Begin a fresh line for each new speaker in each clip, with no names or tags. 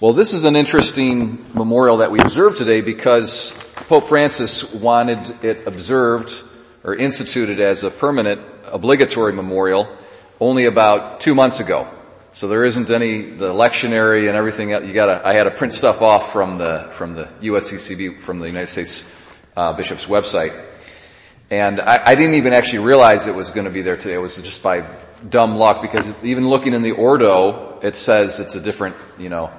Well, this is an interesting memorial that we observe today because Pope Francis wanted it observed or instituted as a permanent obligatory memorial only about two months ago. So there isn't any, the lectionary and everything, you gotta, I had to print stuff off from the, from the USCCB, from the United States uh, Bishop's website. And I, I didn't even actually realize it was going to be there today. It was just by dumb luck because even looking in the Ordo, it says it's a different, you know,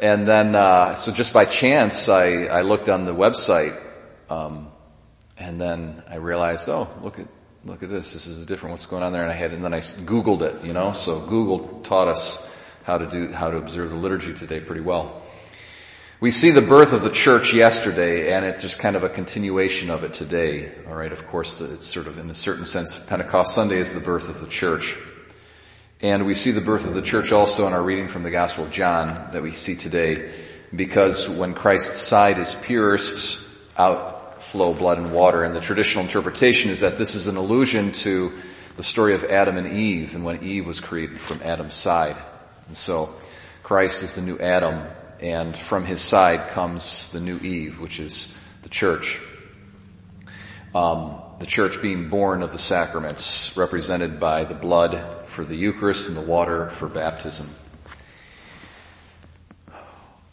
and then, uh, so just by chance, I, I looked on the website, um, and then I realized, oh, look at, look at this. This is different. What's going on there? And I had, and then I Googled it, you know, so Google taught us how to do, how to observe the liturgy today pretty well. We see the birth of the church yesterday, and it's just kind of a continuation of it today. All right, of course, it's sort of in a certain sense, Pentecost Sunday is the birth of the church. And we see the birth of the church also in our reading from the Gospel of John that we see today, because when Christ's side is pierced, out flow blood and water. And the traditional interpretation is that this is an allusion to the story of Adam and Eve and when Eve was created from Adam's side. And so Christ is the new Adam, and from his side comes the new Eve, which is the church. Um, the church being born of the sacraments, represented by the blood for the Eucharist and the water for baptism.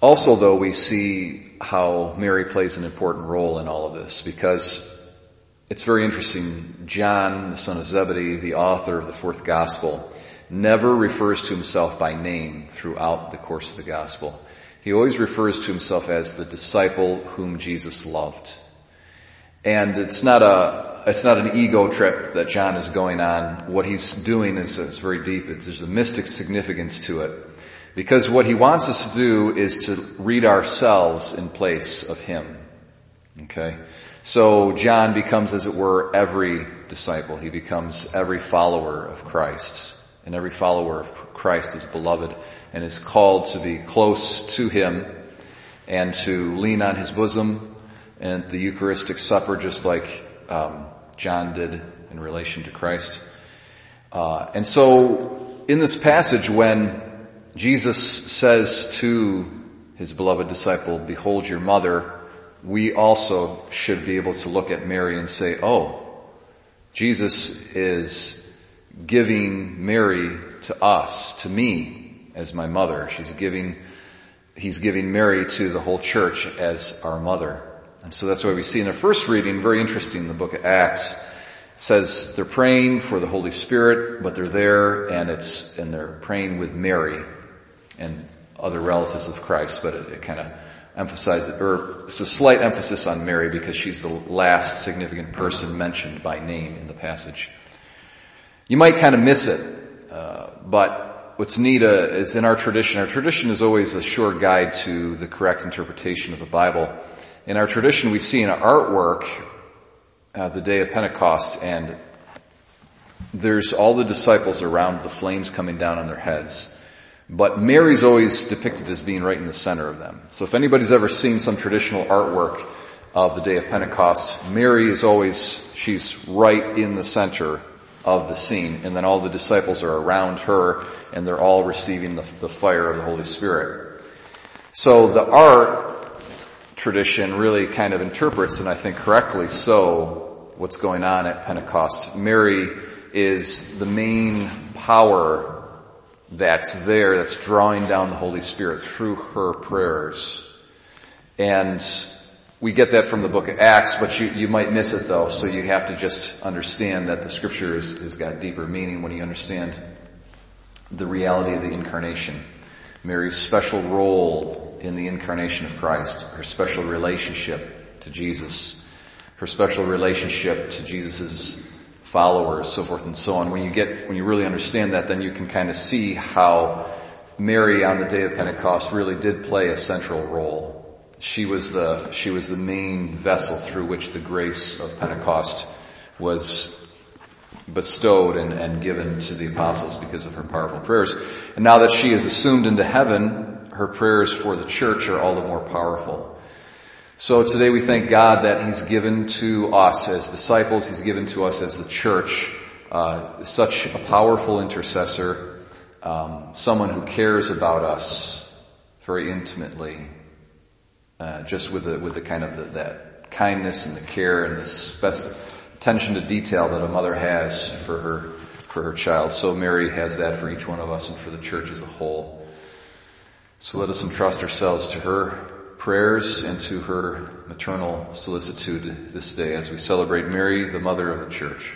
Also, though, we see how Mary plays an important role in all of this because it's very interesting. John, the son of Zebedee, the author of the fourth gospel, never refers to himself by name throughout the course of the gospel. He always refers to himself as the disciple whom Jesus loved. And it's not a, it's not an ego trip that John is going on. What he's doing is, is very deep. It's, there's a mystic significance to it. Because what he wants us to do is to read ourselves in place of him. Okay? So John becomes, as it were, every disciple. He becomes every follower of Christ. And every follower of Christ is beloved and is called to be close to him and to lean on his bosom and the Eucharistic supper just like um, John did in relation to Christ. Uh, and so in this passage when Jesus says to his beloved disciple, behold your mother, we also should be able to look at Mary and say, oh, Jesus is giving Mary to us, to me as my mother. She's giving, he's giving Mary to the whole church as our mother. And so that's why we see in the first reading, very interesting in the book of Acts, says they're praying for the Holy Spirit, but they're there and it's, and they're praying with Mary and other relatives of Christ, but it, it kind of emphasizes, or it's a slight emphasis on Mary because she's the last significant person mentioned by name in the passage. You might kind of miss it, uh, but what's neat uh, is in our tradition, our tradition is always a sure guide to the correct interpretation of the Bible in our tradition, we see an artwork uh, the day of Pentecost, and there's all the disciples around the flames coming down on their heads. But Mary's always depicted as being right in the center of them. So if anybody's ever seen some traditional artwork of the day of Pentecost, Mary is always, she's right in the center of the scene. And then all the disciples are around her and they're all receiving the, the fire of the Holy Spirit. So the art tradition really kind of interprets, and I think correctly so, what's going on at Pentecost. Mary is the main power that's there, that's drawing down the Holy Spirit through her prayers. And we get that from the book of Acts, but you, you might miss it though, so you have to just understand that the scripture has got deeper meaning when you understand the reality of the incarnation. Mary's special role in the incarnation of Christ, her special relationship to Jesus, her special relationship to Jesus' followers, so forth and so on. When you get, when you really understand that, then you can kind of see how Mary on the day of Pentecost really did play a central role. She was the, she was the main vessel through which the grace of Pentecost was bestowed and, and given to the apostles because of her powerful prayers. And now that she is assumed into heaven, her prayers for the church are all the more powerful. So today we thank God that He's given to us as disciples, He's given to us as the church, uh, such a powerful intercessor, um, someone who cares about us very intimately, uh, just with the, with the kind of the, that kindness and the care and the attention to detail that a mother has for her, for her child. So Mary has that for each one of us and for the church as a whole. So let us entrust ourselves to her prayers and to her maternal solicitude this day as we celebrate Mary, the mother of the church.